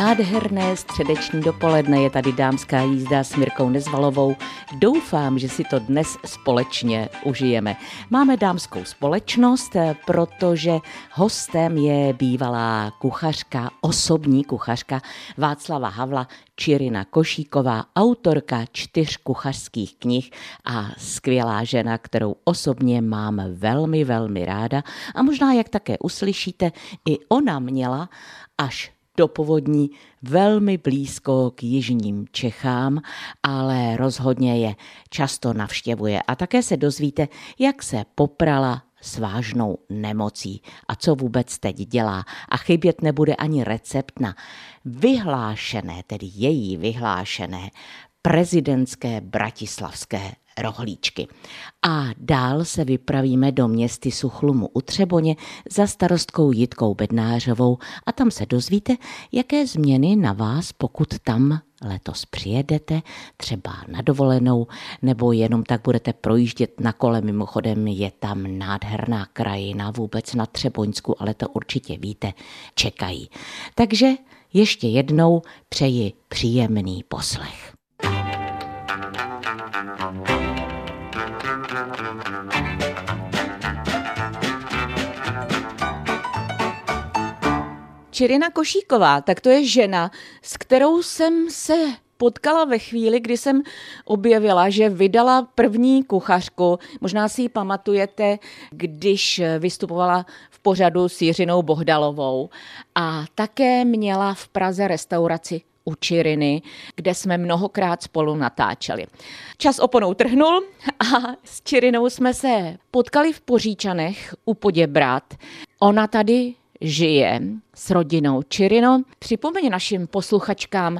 Nádherné středeční dopoledne je tady dámská jízda s Mirkou Nezvalovou. Doufám, že si to dnes společně užijeme. Máme dámskou společnost, protože hostem je bývalá kuchařka, osobní kuchařka Václava Havla, Čirina Košíková, autorka čtyř kuchařských knih a skvělá žena, kterou osobně mám velmi, velmi ráda. A možná, jak také uslyšíte, i ona měla až do povodní velmi blízko k jižním Čechám, ale rozhodně je často navštěvuje. A také se dozvíte, jak se poprala s vážnou nemocí a co vůbec teď dělá. A chybět nebude ani recept na vyhlášené, tedy její vyhlášené prezidentské bratislavské rohlíčky. A dál se vypravíme do městy Suchlumu u Třeboně za starostkou Jitkou Bednářovou a tam se dozvíte, jaké změny na vás, pokud tam letos přijedete, třeba na dovolenou, nebo jenom tak budete projíždět na kole. Mimochodem je tam nádherná krajina vůbec na Třeboňsku, ale to určitě víte, čekají. Takže ještě jednou přeji příjemný poslech. Čirina Košíková, tak to je žena, s kterou jsem se potkala ve chvíli, kdy jsem objevila, že vydala první kuchařku. Možná si ji pamatujete, když vystupovala v pořadu s Jiřinou Bohdalovou. A také měla v Praze restauraci u Čiriny, kde jsme mnohokrát spolu natáčeli. Čas oponou trhnul a s Čirinou jsme se potkali v Poříčanech u Poděbrat. Ona tady žije s rodinou Čirino. Připomeň našim posluchačkám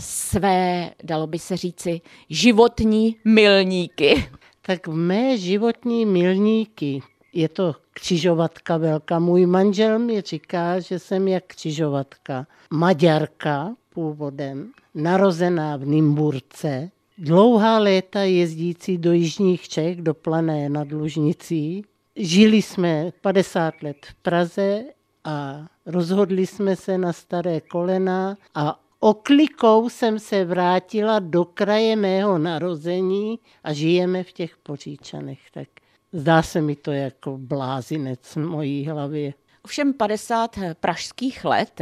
své, dalo by se říci, životní milníky. Tak mé životní milníky, je to křižovatka velká. Můj manžel mi říká, že jsem jak křižovatka. Maďarka původem, narozená v Nymburce, dlouhá léta jezdící do Jižních Čech, do Plané nad Lužnicí. Žili jsme 50 let v Praze a rozhodli jsme se na staré kolena a oklikou jsem se vrátila do kraje mého narození a žijeme v těch Poříčanech. Tak zdá se mi to jako blázinec v mojí hlavě. Ovšem 50 pražských let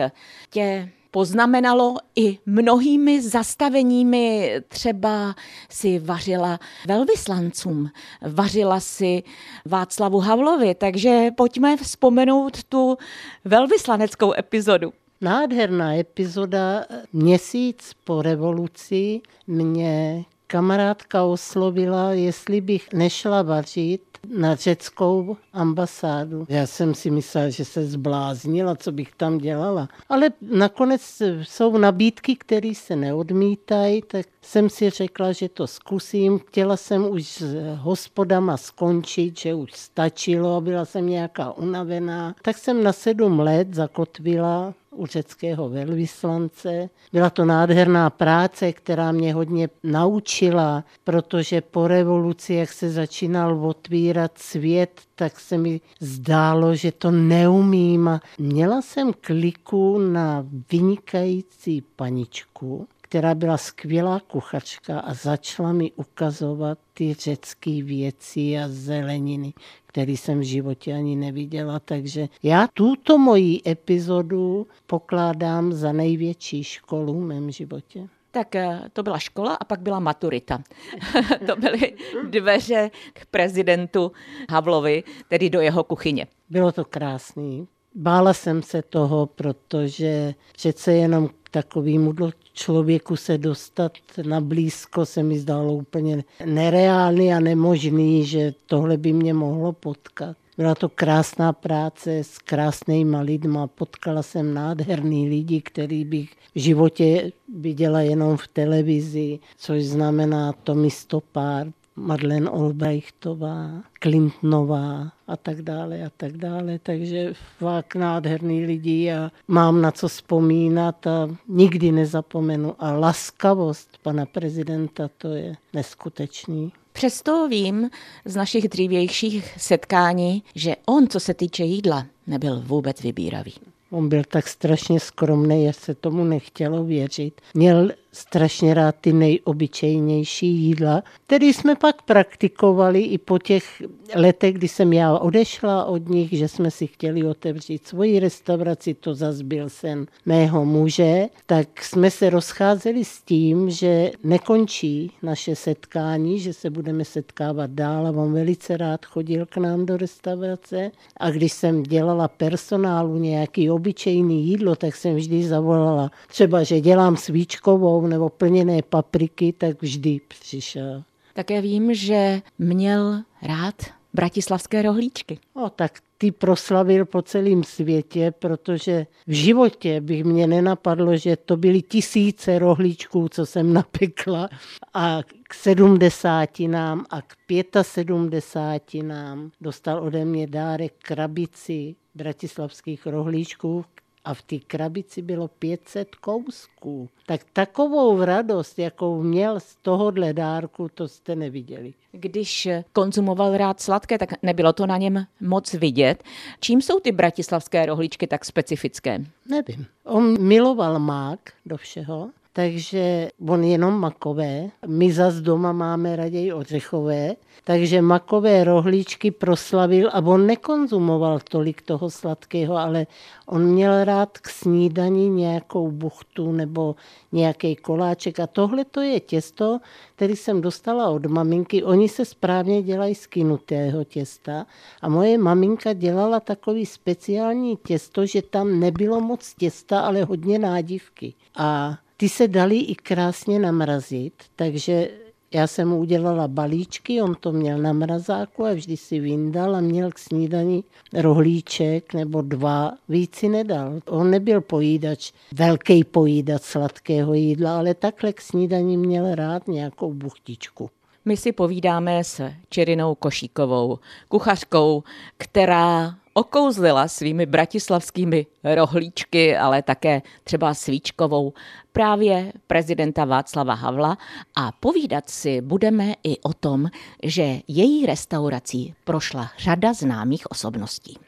tě poznamenalo i mnohými zastaveními. Třeba si vařila velvyslancům, vařila si Václavu Havlovi, takže pojďme vzpomenout tu velvyslaneckou epizodu. Nádherná epizoda. Měsíc po revoluci mě kamarádka oslovila, jestli bych nešla vařit na řeckou ambasádu. Já jsem si myslela, že se zbláznila, co bych tam dělala. Ale nakonec jsou nabídky, které se neodmítají, tak jsem si řekla, že to zkusím. Chtěla jsem už s hospodama skončit, že už stačilo, byla jsem nějaká unavená. Tak jsem na sedm let zakotvila u řeckého velvyslance. Byla to nádherná práce, která mě hodně naučila, protože po revoluci, jak se začínal otvírat svět, tak se mi zdálo, že to neumím. Měla jsem kliku na vynikající paničku, která byla skvělá kuchačka a začala mi ukazovat ty řecké věci a zeleniny, které jsem v životě ani neviděla. Takže já tuto moji epizodu pokládám za největší školu v mém životě. Tak eh, to byla škola a pak byla maturita. to byly dveře k prezidentu Havlovi, tedy do jeho kuchyně. Bylo to krásný. Bála jsem se toho, protože přece jenom k takovému člověku se dostat na blízko se mi zdálo úplně nereálný a nemožný, že tohle by mě mohlo potkat. Byla to krásná práce s krásnýma lidma. Potkala jsem nádherný lidi, který bych v životě viděla jenom v televizi, což znamená Tommy Stopár, Madeleine Albrightová, Clintonová a tak dále a tak dále. Takže fakt nádherný lidi a mám na co vzpomínat a nikdy nezapomenu. A laskavost pana prezidenta, to je neskutečný. Přesto vím z našich dřívějších setkání, že on, co se týče jídla, nebyl vůbec vybíravý. On byl tak strašně skromný, že se tomu nechtělo věřit. Měl strašně rád ty nejobyčejnější jídla, které jsme pak praktikovali i po těch letech, kdy jsem já odešla od nich, že jsme si chtěli otevřít svoji restauraci, to zas byl sen mého muže, tak jsme se rozcházeli s tím, že nekončí naše setkání, že se budeme setkávat dál a on velice rád chodil k nám do restaurace. A když jsem dělala personálu nějaký obyčejný jídlo, tak jsem vždy zavolala třeba, že dělám svíčkovou nebo plněné papriky, tak vždy přišel. Také vím, že měl rád bratislavské rohlíčky. O, tak ty proslavil po celém světě, protože v životě bych mě nenapadlo, že to byly tisíce rohlíčků, co jsem napekla a k sedmdesátínám a k pětasedmdesátínám dostal ode mě dárek krabici bratislavských rohlíčků, a v té krabici bylo 500 kousků. Tak takovou radost, jakou měl z tohohle dárku, to jste neviděli. Když konzumoval rád sladké, tak nebylo to na něm moc vidět. Čím jsou ty bratislavské rohličky tak specifické? Nevím. On miloval mák do všeho takže on jenom makové. My zas doma máme raději ořechové, takže makové rohlíčky proslavil a on nekonzumoval tolik toho sladkého, ale on měl rád k snídani nějakou buchtu nebo nějaký koláček a tohle to je těsto, který jsem dostala od maminky. Oni se správně dělají z kynutého těsta a moje maminka dělala takový speciální těsto, že tam nebylo moc těsta, ale hodně nádivky. A ty se dali i krásně namrazit, takže já jsem mu udělala balíčky, on to měl na mrazáku a vždy si vyndal a měl k snídani rohlíček nebo dva, víc si nedal. On nebyl pojídač, velký pojídač sladkého jídla, ale takhle k snídani měl rád nějakou buchtičku. My si povídáme s Čerinou Košíkovou, kuchařkou, která okouzlila svými bratislavskými rohlíčky, ale také třeba svíčkovou právě prezidenta Václava Havla a povídat si budeme i o tom, že její restaurací prošla řada známých osobností.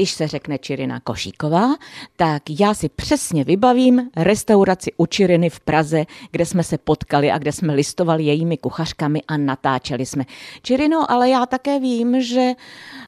Když se řekne Čirina Košíková, tak já si přesně vybavím restauraci u Čiriny v Praze, kde jsme se potkali a kde jsme listovali jejími kuchařkami a natáčeli jsme. Čirino, ale já také vím, že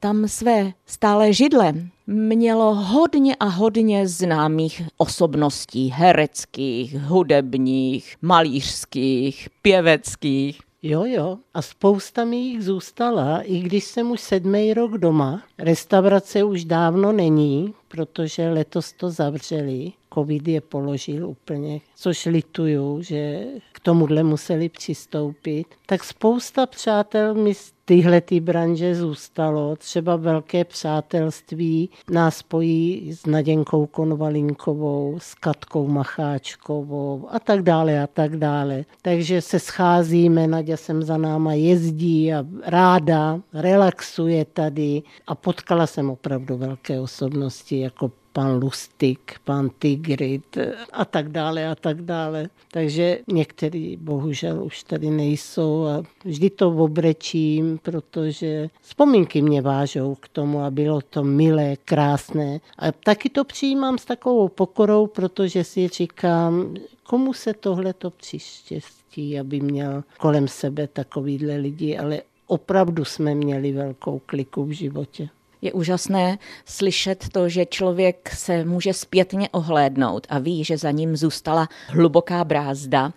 tam své stále židle mělo hodně a hodně známých osobností, hereckých, hudebních, malířských, pěveckých. Jo, jo. A spousta mi jich zůstala, i když jsem už sedmý rok doma. Restaurace už dávno není, protože letos to zavřeli. Covid je položil úplně, což lituju, že k tomuhle museli přistoupit. Tak spousta přátel mi z tyhle ty branže zůstalo. Třeba velké přátelství nás spojí s Naděnkou Konvalinkovou, s Katkou Macháčkovou a tak dále a tak dále. Takže se scházíme, Nadě jsem za náma jezdí a ráda, relaxuje tady a potkala jsem opravdu velké osobnosti jako pan Lustig, pan Tigrit a tak dále a tak dále. Takže některý bohužel už tady nejsou a vždy to obrečím, protože vzpomínky mě vážou k tomu a bylo to milé, krásné. A taky to přijímám s takovou pokorou, protože si říkám, komu se tohle to přištěstí, aby měl kolem sebe takovýhle lidi, ale opravdu jsme měli velkou kliku v životě je úžasné slyšet to, že člověk se může zpětně ohlédnout a ví, že za ním zůstala hluboká brázda,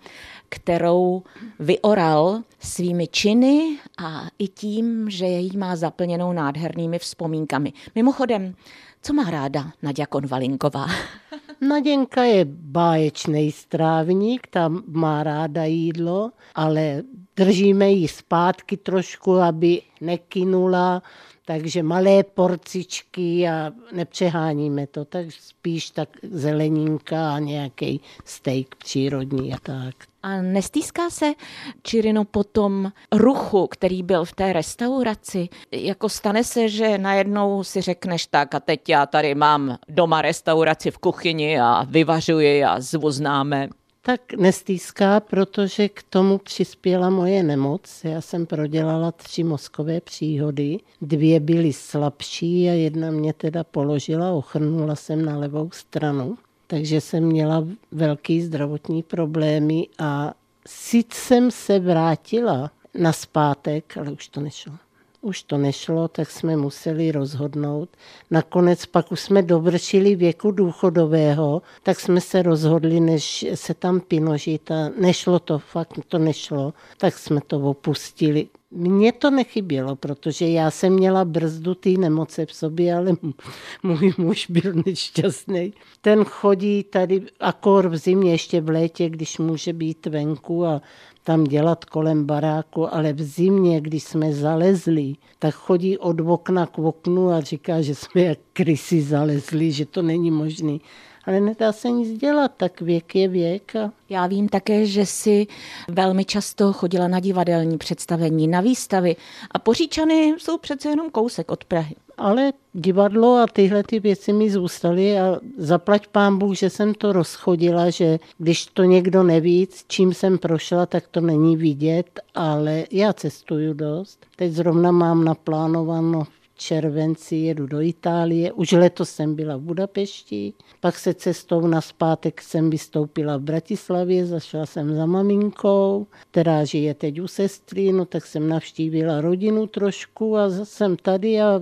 kterou vyoral svými činy a i tím, že její má zaplněnou nádhernými vzpomínkami. Mimochodem, co má ráda Nadia Konvalinková? Naděnka je báječný strávník, tam má ráda jídlo, ale držíme ji zpátky trošku, aby nekynula, takže malé porcičky a nepřeháníme to, tak spíš tak zeleninka a nějaký steak přírodní a tak. A nestýská se Čirino po tom ruchu, který byl v té restauraci? Jako stane se, že najednou si řekneš tak a teď já tady mám doma restauraci v kuchyni a vyvařuji a zvu známe tak nestýská, protože k tomu přispěla moje nemoc. Já jsem prodělala tři mozkové příhody, dvě byly slabší a jedna mě teda položila, ochrnula jsem na levou stranu. Takže jsem měla velký zdravotní problémy a sice jsem se vrátila na zpátek, ale už to nešlo už to nešlo, tak jsme museli rozhodnout. Nakonec pak už jsme dovršili věku důchodového, tak jsme se rozhodli, než se tam pinožit a nešlo to, fakt to nešlo, tak jsme to opustili. Mně to nechybělo, protože já jsem měla brzdu té nemoce v sobě, ale můj muž byl nešťastný. Ten chodí tady akor v zimě, ještě v létě, když může být venku a tam dělat kolem baráku, ale v zimě, když jsme zalezli, tak chodí od okna k oknu a říká, že jsme jak krysy zalezli, že to není možné ale nedá se nic dělat, tak věk je věk. A... Já vím také, že si velmi často chodila na divadelní představení, na výstavy a Poříčany jsou přece jenom kousek od Prahy. Ale divadlo a tyhle ty věci mi zůstaly a zaplať pán Bůh, že jsem to rozchodila, že když to někdo neví, čím jsem prošla, tak to není vidět, ale já cestuju dost. Teď zrovna mám naplánováno červenci jedu do Itálie. Už letos jsem byla v Budapešti, pak se cestou na zpátek jsem vystoupila v Bratislavě, zašla jsem za maminkou, která žije teď u sestry, no tak jsem navštívila rodinu trošku a jsem tady a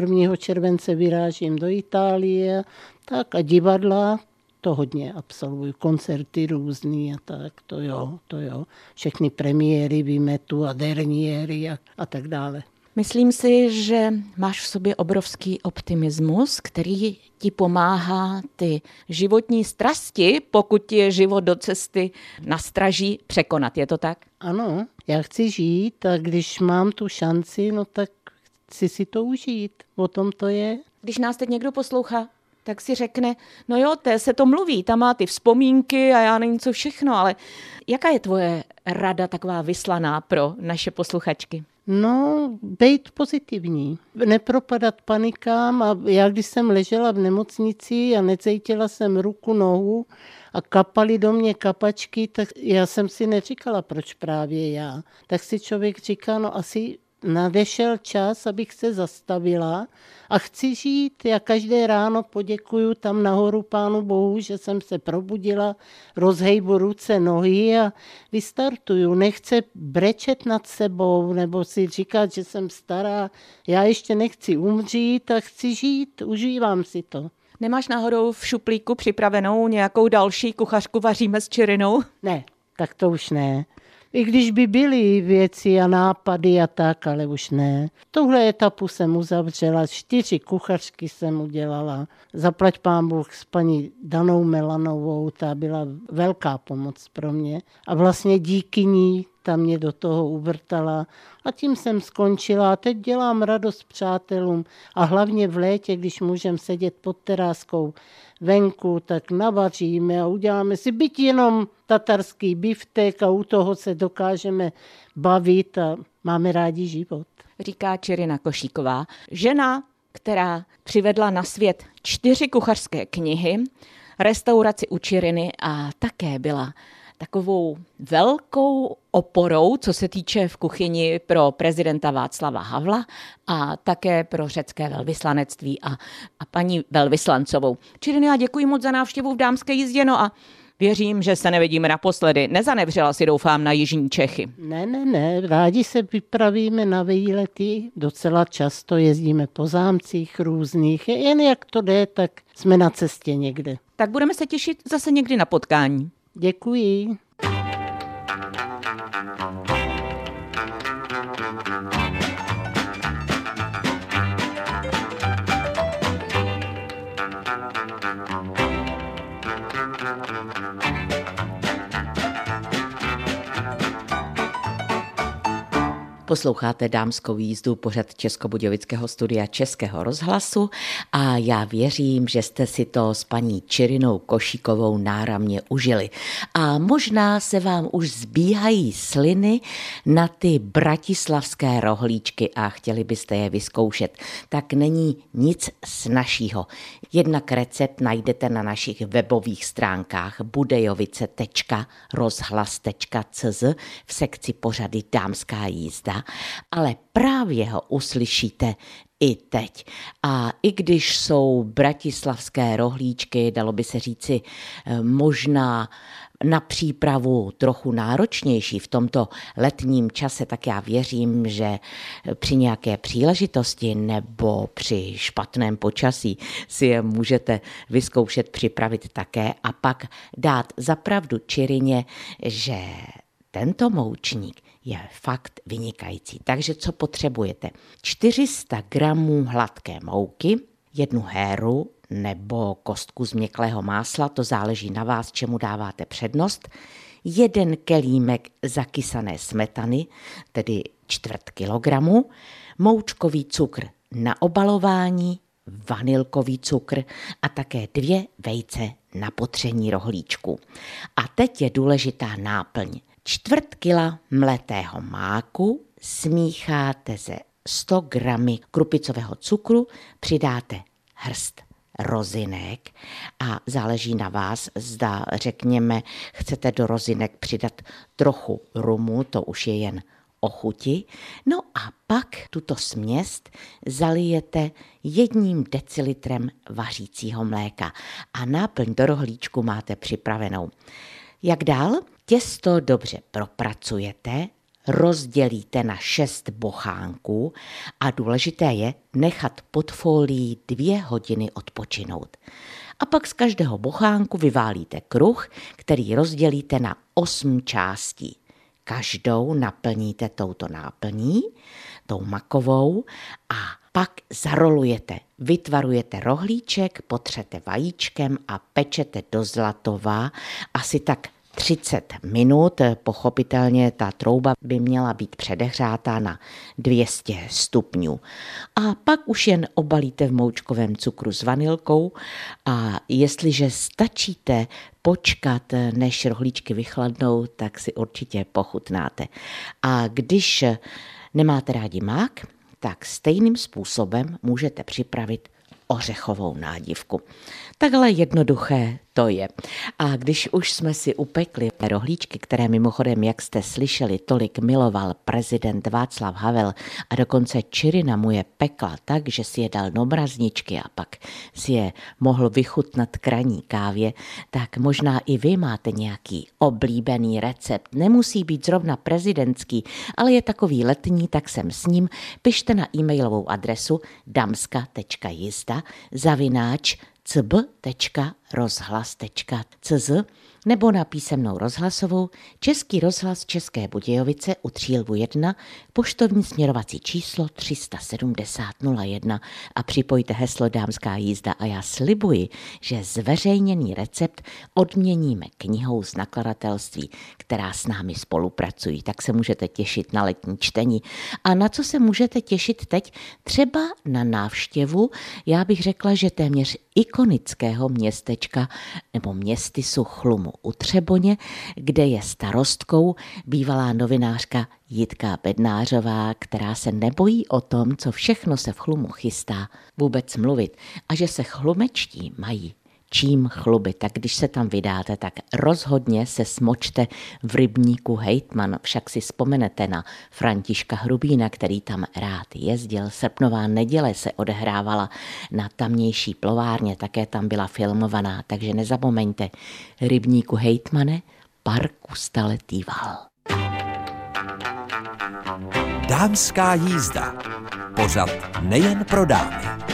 1. července vyrážím do Itálie, tak a divadla, to hodně absolvuju, koncerty různý a tak, to jo, to jo. Všechny premiéry vymetu a derniéry a, a tak dále. Myslím si, že máš v sobě obrovský optimismus, který ti pomáhá ty životní strasti, pokud ti je život do cesty nastraží, překonat. Je to tak? Ano, já chci žít a když mám tu šanci, no tak chci si to užít. O tom to je. Když nás teď někdo poslouchá, tak si řekne, no jo, té se to mluví, tam má ty vzpomínky a já nevím co všechno, ale jaká je tvoje rada taková vyslaná pro naše posluchačky? No, být pozitivní, nepropadat panikám a já když jsem ležela v nemocnici a necítila jsem ruku, nohu a kapaly do mě kapačky, tak já jsem si neříkala, proč právě já. Tak si člověk říká, no asi nadešel čas, abych se zastavila a chci žít. Já každé ráno poděkuju tam nahoru Pánu Bohu, že jsem se probudila, rozhejbu ruce, nohy a vystartuju. Nechce brečet nad sebou nebo si říkat, že jsem stará. Já ještě nechci umřít a chci žít, užívám si to. Nemáš náhodou v šuplíku připravenou nějakou další kuchařku vaříme s čirinou? Ne, tak to už ne. I když by byly věci a nápady a tak, ale už ne. Tuhle etapu jsem uzavřela, čtyři kuchařky jsem udělala. Zaplať pán Bůh s paní Danou Melanovou, ta byla velká pomoc pro mě. A vlastně díky ní ta mě do toho uvrtala a tím jsem skončila. A teď dělám radost přátelům a hlavně v létě, když můžem sedět pod teráskou venku, tak navaříme a uděláme si byť jenom tatarský biftek a u toho se dokážeme bavit a máme rádi život. Říká Čerina Košíková, žena, která přivedla na svět čtyři kuchařské knihy, restauraci u Čiriny a také byla takovou velkou oporou, co se týče v kuchyni pro prezidenta Václava Havla a také pro řecké velvyslanectví a, a paní velvyslancovou. Čili já děkuji moc za návštěvu v dámské jízdě, no a Věřím, že se nevidíme naposledy. Nezanevřela si doufám na Jižní Čechy. Ne, ne, ne. Rádi se vypravíme na výlety. Docela často jezdíme po zámcích různých. Jen jak to jde, tak jsme na cestě někde. Tak budeme se těšit zase někdy na potkání. Děkuji. Posloucháte dámskou jízdu pořad Českobudějovického studia Českého rozhlasu a já věřím, že jste si to s paní Čirinou Košíkovou náramně užili. A možná se vám už zbíhají sliny na ty bratislavské rohlíčky a chtěli byste je vyzkoušet. Tak není nic snažšího. Jednak recept najdete na našich webových stránkách budejovice.rozhlas.cz v sekci pořady Dámská jízda ale právě ho uslyšíte i teď. A i když jsou bratislavské rohlíčky, dalo by se říci, eh, možná na přípravu trochu náročnější v tomto letním čase, tak já věřím, že při nějaké příležitosti nebo při špatném počasí si je můžete vyzkoušet připravit také a pak dát zapravdu Čirině, že tento moučník je fakt vynikající. Takže co potřebujete? 400 gramů hladké mouky, jednu héru nebo kostku z měkklého másla, to záleží na vás, čemu dáváte přednost, jeden kelímek zakysané smetany, tedy čtvrt kilogramu, moučkový cukr na obalování, vanilkový cukr a také dvě vejce na potření rohlíčku. A teď je důležitá náplň. Čtvrt kila mletého máku smícháte ze 100 gramy krupicového cukru, přidáte hrst rozinek a záleží na vás, zda řekněme, chcete do rozinek přidat trochu rumu, to už je jen o chuti. No a pak tuto směs zalijete jedním decilitrem vařícího mléka a náplň do rohlíčku máte připravenou. Jak dál? Těsto dobře propracujete, rozdělíte na šest bochánků a důležité je nechat pod folií dvě hodiny odpočinout. A pak z každého bochánku vyválíte kruh, který rozdělíte na osm částí. Každou naplníte touto náplní, tou makovou a pak zarolujete, vytvarujete rohlíček, potřete vajíčkem a pečete do zlatova asi tak 30 minut. Pochopitelně ta trouba by měla být předehřátá na 200 stupňů. A pak už jen obalíte v moučkovém cukru s vanilkou a jestliže stačíte počkat, než rohlíčky vychladnou, tak si určitě pochutnáte. A když nemáte rádi mák, tak stejným způsobem můžete připravit ořechovou nádivku. Takhle jednoduché to je. A když už jsme si upekli rohlíčky, které mimochodem, jak jste slyšeli, tolik miloval prezident Václav Havel a dokonce Čirina mu je pekla tak, že si je dal do mrazničky a pak si je mohl vychutnat kraní kávě, tak možná i vy máte nějaký oblíbený recept. Nemusí být zrovna prezidentský, ale je takový letní, tak jsem s ním. Pište na e-mailovou adresu damska.jizda zavináč cb.rozhlas.cz nebo na písemnou rozhlasovou Český rozhlas České Budějovice u Třílvu 1, poštovní směrovací číslo 37001 a připojte heslo Dámská jízda a já slibuji, že zveřejněný recept odměníme knihou z nakladatelství, která s námi spolupracují. Tak se můžete těšit na letní čtení. A na co se můžete těšit teď? Třeba na návštěvu, já bych řekla, že téměř ikonického městečka nebo městysu Chlumu u Třeboně, kde je starostkou bývalá novinářka Jitka Bednářová, která se nebojí o tom, co všechno se v Chlumu chystá, vůbec mluvit a že se chlumečtí mají čím chlubit. Tak když se tam vydáte, tak rozhodně se smočte v rybníku Hejtman. Však si vzpomenete na Františka Hrubína, který tam rád jezdil. Srpnová neděle se odehrávala na tamnější plovárně, také tam byla filmovaná, takže nezapomeňte. Rybníku Hejtmane, parku Staletý val. Dámská jízda. Pořad nejen pro dámy.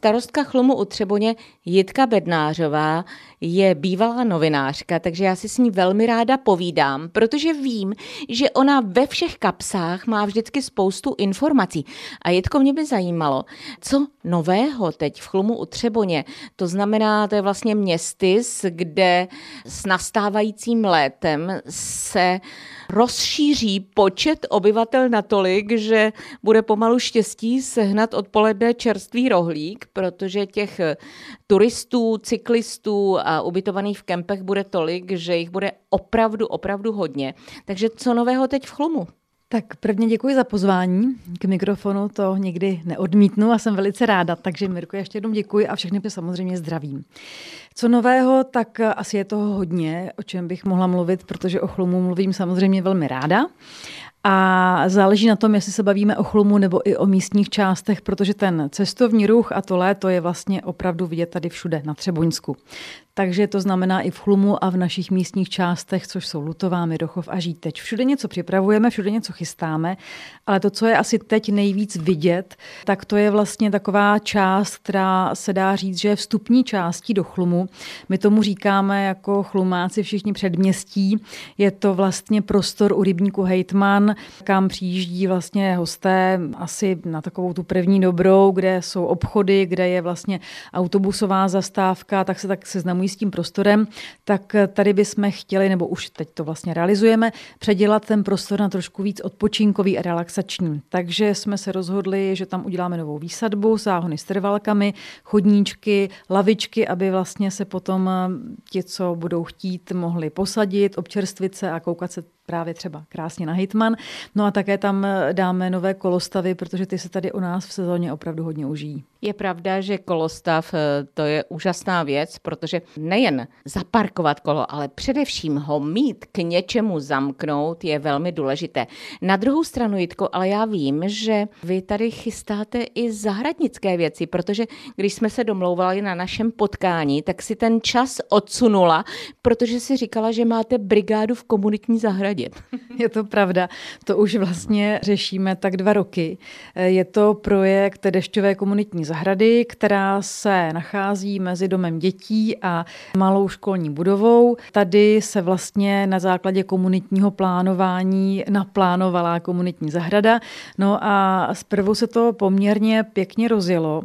Starostka chlumu u Třeboně Jitka Bednářová je bývalá novinářka, takže já si s ní velmi ráda povídám, protože vím, že ona ve všech kapsách má vždycky spoustu informací. A Jitko, mě by zajímalo, co nového teď v Chlumu u Třeboně, to znamená, to je vlastně městys, kde s nastávajícím létem se rozšíří počet obyvatel natolik, že bude pomalu štěstí sehnat odpoledne čerstvý rohlík, protože těch turistů, cyklistů a ubytovaných v kempech bude tolik, že jich bude opravdu, opravdu hodně. Takže co nového teď v Chlumu? Tak prvně děkuji za pozvání. K mikrofonu to nikdy neodmítnu a jsem velice ráda. Takže Mirko, ještě jednou děkuji a všechny samozřejmě zdravím. Co nového, tak asi je toho hodně, o čem bych mohla mluvit, protože o chlumu mluvím samozřejmě velmi ráda. A záleží na tom, jestli se bavíme o chlumu nebo i o místních částech, protože ten cestovní ruch a to léto je vlastně opravdu vidět tady všude na Třeboňsku takže to znamená i v Chlumu a v našich místních částech, což jsou Lutová, Mirochov a Žíteč. Všude něco připravujeme, všude něco chystáme, ale to, co je asi teď nejvíc vidět, tak to je vlastně taková část, která se dá říct, že je vstupní částí do Chlumu. My tomu říkáme jako chlumáci všichni předměstí. Je to vlastně prostor u rybníku Hejtman, kam přijíždí vlastně hosté asi na takovou tu první dobrou, kde jsou obchody, kde je vlastně autobusová zastávka, tak se tak seznamují s tím prostorem, tak tady bychom chtěli, nebo už teď to vlastně realizujeme, předělat ten prostor na trošku víc odpočinkový a relaxační. Takže jsme se rozhodli, že tam uděláme novou výsadbu, záhony s trvalkami, chodníčky, lavičky, aby vlastně se potom ti, co budou chtít, mohli posadit, občerstvit se a koukat se právě třeba krásně na Hitman. No a také tam dáme nové kolostavy, protože ty se tady u nás v sezóně opravdu hodně užijí. Je pravda, že kolostav eh, to je úžasná věc, protože nejen zaparkovat kolo, ale především ho mít k něčemu zamknout je velmi důležité. Na druhou stranu, Jitko, ale já vím, že vy tady chystáte i zahradnické věci, protože když jsme se domlouvali na našem potkání, tak si ten čas odsunula, protože si říkala, že máte brigádu v komunitní zahradě. Je to pravda. To už vlastně řešíme tak dva roky. Je to projekt dešťové komunitní zahrady, která se nachází mezi domem dětí a malou školní budovou. Tady se vlastně na základě komunitního plánování naplánovala komunitní zahrada. No a zprvu se to poměrně pěkně rozjelo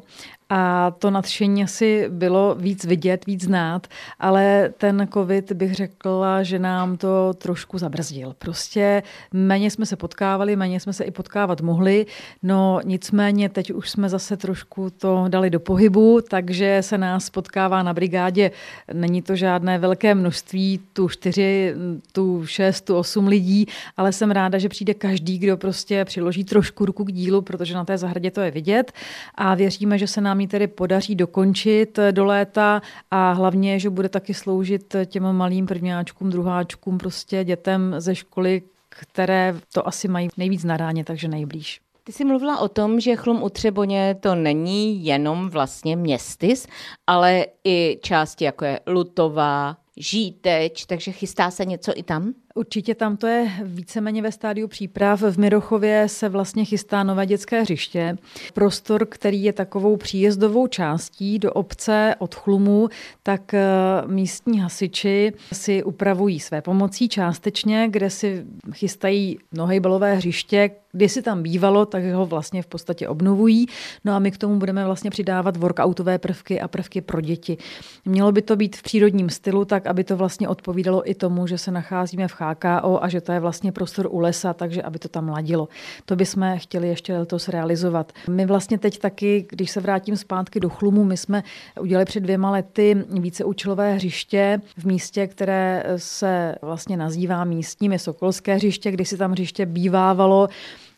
a to nadšení asi bylo víc vidět, víc znát, ale ten covid bych řekla, že nám to trošku zabrzdil. Prostě méně jsme se potkávali, méně jsme se i potkávat mohli, no nicméně teď už jsme zase trošku to dali do pohybu, takže se nás potkává na brigádě. Není to žádné velké množství, tu čtyři, tu šest, tu osm lidí, ale jsem ráda, že přijde každý, kdo prostě přiloží trošku ruku k dílu, protože na té zahradě to je vidět a věříme, že se nám nám ji tedy podaří dokončit do léta a hlavně, že bude taky sloužit těm malým prvňáčkům, druháčkům, prostě dětem ze školy, které to asi mají nejvíc na ráně, takže nejblíž. Ty jsi mluvila o tom, že Chlum u Třeboně to není jenom vlastně městys, ale i části jako je Lutová, Žíteč, takže chystá se něco i tam? Určitě tam to je víceméně ve stádiu příprav. V Mirochově se vlastně chystá nové dětské hřiště. Prostor, který je takovou příjezdovou částí do obce od Chlumu, tak eh, místní hasiči si upravují své pomocí částečně, kde si chystají nohejbalové hřiště, kdy si tam bývalo, tak ho vlastně v podstatě obnovují. No a my k tomu budeme vlastně přidávat workoutové prvky a prvky pro děti. Mělo by to být v přírodním stylu, tak aby to vlastně odpovídalo i tomu, že se nacházíme v HKO a že to je vlastně prostor u lesa, takže aby to tam ladilo. To bychom chtěli ještě letos realizovat. My vlastně teď taky, když se vrátím zpátky do Chlumu, my jsme udělali před dvěma lety víceúčelové hřiště v místě, které se vlastně nazývá místním, je Sokolské hřiště, kdy si tam hřiště bývávalo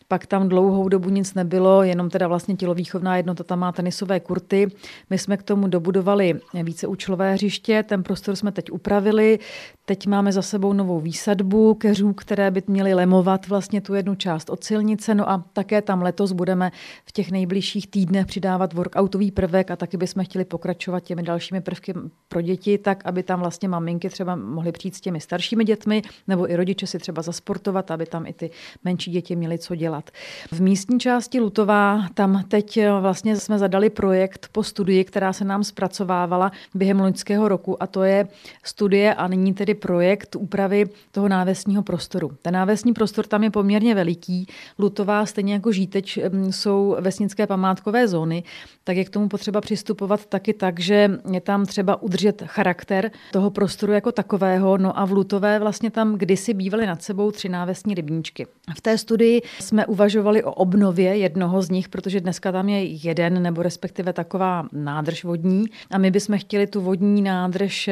pak tam dlouhou dobu nic nebylo, jenom teda vlastně tělovýchovná jednota tam má tenisové kurty. My jsme k tomu dobudovali více účelové hřiště, ten prostor jsme teď upravili. Teď máme za sebou novou výsadbu keřů, které by měly lemovat vlastně tu jednu část od silnice. No a také tam letos budeme v těch nejbližších týdnech přidávat workoutový prvek a taky bychom chtěli pokračovat těmi dalšími prvky pro děti, tak aby tam vlastně maminky třeba mohly přijít s těmi staršími dětmi, nebo i rodiče si třeba zasportovat, aby tam i ty menší děti měly co dělat. Základ. V místní části Lutová tam teď eh, vlastně jsme zadali projekt po studii, která se nám zpracovávala během loňského roku a to je studie a nyní tedy projekt úpravy toho návesního prostoru. Ten návesní prostor tam je poměrně veliký. Lutová, stejně jako Žíteč, mm, jsou vesnické památkové zóny, tak je k tomu potřeba přistupovat taky tak, že je tam třeba udržet charakter toho prostoru jako takového. No a v Lutové vlastně tam kdysi bývaly nad sebou tři návesní rybníčky. V té studii jsme uvažovali o obnově jednoho z nich, protože dneska tam je jeden nebo respektive taková nádrž vodní. A my bychom chtěli tu vodní nádrž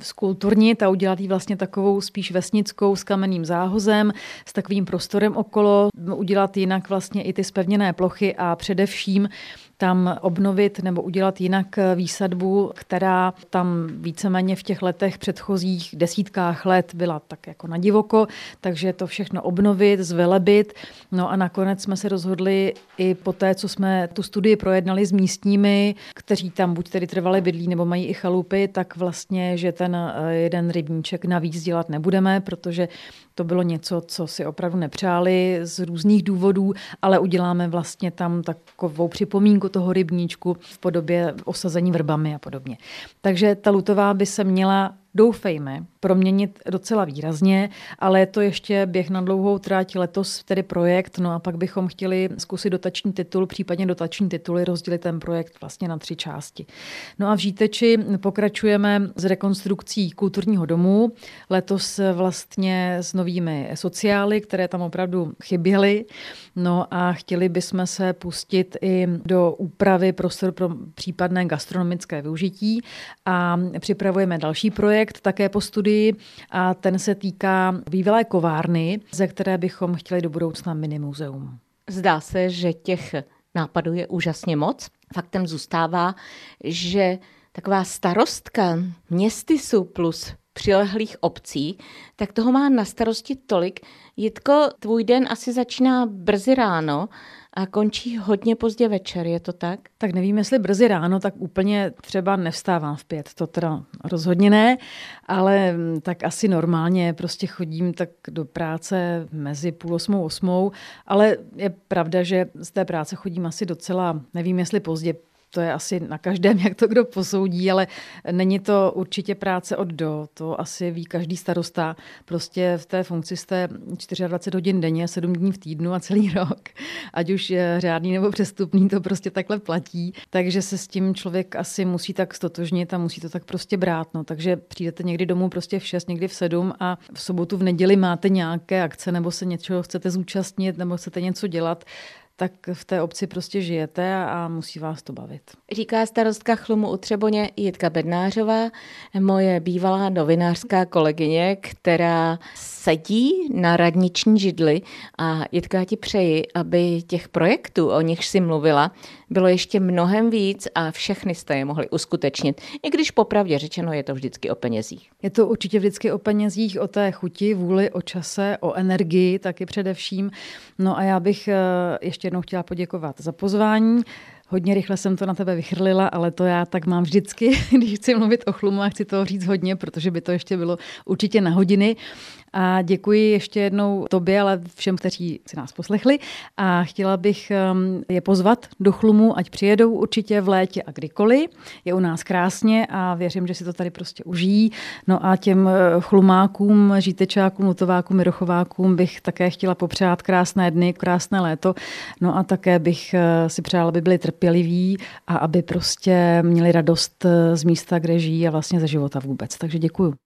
skulturnit a udělat ji vlastně takovou spíš vesnickou s kamenným záhozem, s takovým prostorem okolo, udělat jinak vlastně i ty spevněné plochy a především tam obnovit nebo udělat jinak výsadbu, která tam víceméně v těch letech předchozích desítkách let byla tak jako na divoko, takže to všechno obnovit, zvelebit. No a nakonec jsme se rozhodli i po té, co jsme tu studii projednali s místními, kteří tam buď tedy trvali bydlí nebo mají i chalupy, tak vlastně, že ten eh, jeden rybníček navíc dělat nebudeme, protože to bylo něco, co si opravdu nepřáli z různých důvodů, ale uděláme vlastně tam takovou připomínku toho rybníčku v podobě osazení vrbami a podobně. Takže ta lutová by se měla doufejme, proměnit docela výrazně, ale je to ještě běh na dlouhou tráť letos, tedy projekt, no a pak bychom chtěli zkusit dotační titul, případně dotační tituly, rozdělit ten projekt vlastně na tři části. No a v Žíteči pokračujeme s rekonstrukcí kulturního domu, letos vlastně s novými sociály, které tam opravdu chyběly, no a chtěli bychom se pustit i do úpravy prostor pro případné gastronomické využití a připravujeme další projekt, projekt také po studii a ten se týká bývalé kovárny, ze které bychom chtěli do budoucna mini muzeum. Zdá se, že těch nápadů je úžasně moc. Faktem zůstává, že taková starostka městysu plus přilehlých obcí, tak toho má na starosti tolik. Jitko, tvůj den asi začíná brzy ráno a končí hodně pozdě večer, je to tak? Tak nevím, jestli brzy ráno, tak úplně třeba nevstávám v pět, to teda rozhodně ne, ale mm, tak asi normálně prostě chodím tak do práce mezi půl osmou, osmou, ale je pravda, že z té práce chodím asi docela, nevím jestli pozdě, to je asi na každém, jak to kdo posoudí, ale není to určitě práce od do. To asi ví každý starosta. Prostě v té funkci jste 24 hodin denně, 7 dní v týdnu a celý rok. Ať už je řádný nebo přestupný, to prostě takhle platí. Takže se s tím člověk asi musí tak stotožnit a musí to tak prostě brát. No. Takže přijdete někdy domů prostě v 6, někdy v 7 a v sobotu, v neděli máte nějaké akce nebo se něčeho chcete zúčastnit nebo chcete něco dělat, tak v té obci prostě žijete a musí vás to bavit. Říká starostka Chlumu u Třeboně Jitka Bednářová, moje bývalá novinářská kolegyně, která sedí na radniční židli a Jitka, ti přeji, aby těch projektů, o nichž si mluvila, bylo ještě mnohem víc a všechny jste je mohli uskutečnit. I když popravdě řečeno je to vždycky o penězích. Je to určitě vždycky o penězích, o té chuti, vůli, o čase, o energii taky především. No a já bych eh, ještě jednou chtěla poděkovat za pozvání. Hodně rychle jsem to na tebe vychrlila, ale to já tak mám vždycky, když chci mluvit o chlumu a chci toho říct hodně, protože by to ještě bylo určitě na hodiny. A děkuji ještě jednou tobě, ale všem, kteří si nás poslechli. A chtěla bych um, je pozvat do chlumu, ať přijedou určitě v létě a kdykoliv. Je u nás krásně a věřím, že si to tady prostě užijí. No a těm uh, chlumákům, žítečákům, lutovákům, mirochovákům bych také chtěla popřát krásné dny, krásné léto. No a také bych uh, si přála, aby byli trpěliví a aby prostě měli radost uh, z místa, kde žijí a vlastně ze života vůbec. Takže děkuju.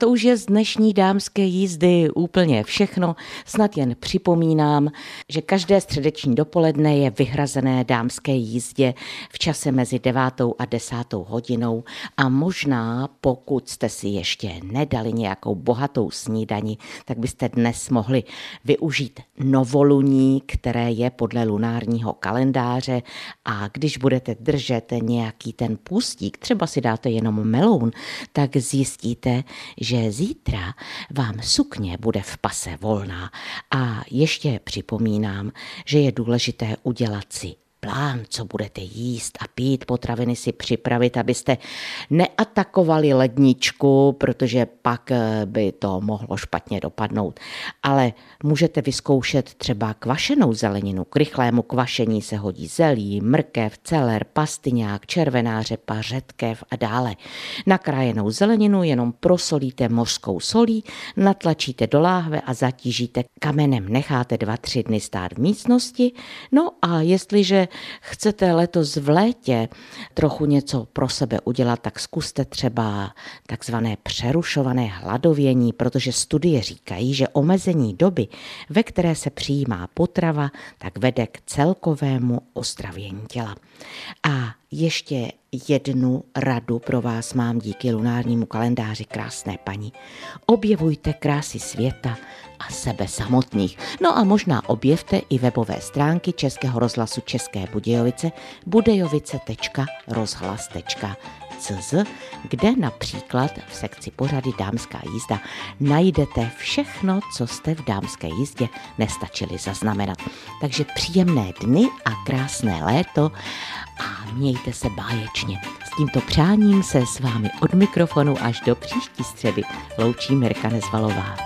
To už je z dnešní dámské jízdy úplně všechno. Snad jen připomínám, že každé středeční dopoledne je vyhrazené dámské jízdě v čase mezi devátou a desátou hodinou a možná, pokud jste si ještě nedali nějakou bohatou snídani, tak byste dnes mohli využít novoluní, které je podle lunárního kalendáře a když budete držet nějaký ten pustík, třeba si dáte jenom meloun, tak zjistíte, že zítra vám sukně bude v pase volná. A ještě připomínám, že je důležité udělat si plán, co budete jíst a pít, potraviny si připravit, abyste neatakovali ledničku, protože pak eh, by to mohlo špatně dopadnout. Ale můžete vyzkoušet třeba kvašenou zeleninu. K rychlému kvašení se hodí zelí, mrkev, celer, pastyňák, červená řepa, řetkev a dále. Nakrájenou zeleninu jenom prosolíte mořskou solí, natlačíte do láhve a zatížíte kamenem. Necháte dva, tři dny stát v místnosti. No a jestliže chcete letos v létě trochu něco pro sebe udělat, tak zkuste třeba takzvané přerušované hladovění, protože studie říkají, že omezení doby, ve které se přijímá potrava, tak vede k celkovému ozdravění těla. A ještě jednu radu pro vás mám díky lunárnímu kalendáři krásné paní. Objevujte krásy světa a sebe samotných. No a možná objevte i webové stránky Českého rozhlasu České Budějovice budějovice.rozhlas.cz, kde například v sekci pořady Dámská jízda najdete všechno, co jste v dámské jízdě nestačili zaznamenat. Takže příjemné dny a krásné léto a mějte se báječně. S tímto přáním se s vámi od mikrofonu až do příští středy loučí Mirka Nezvalová.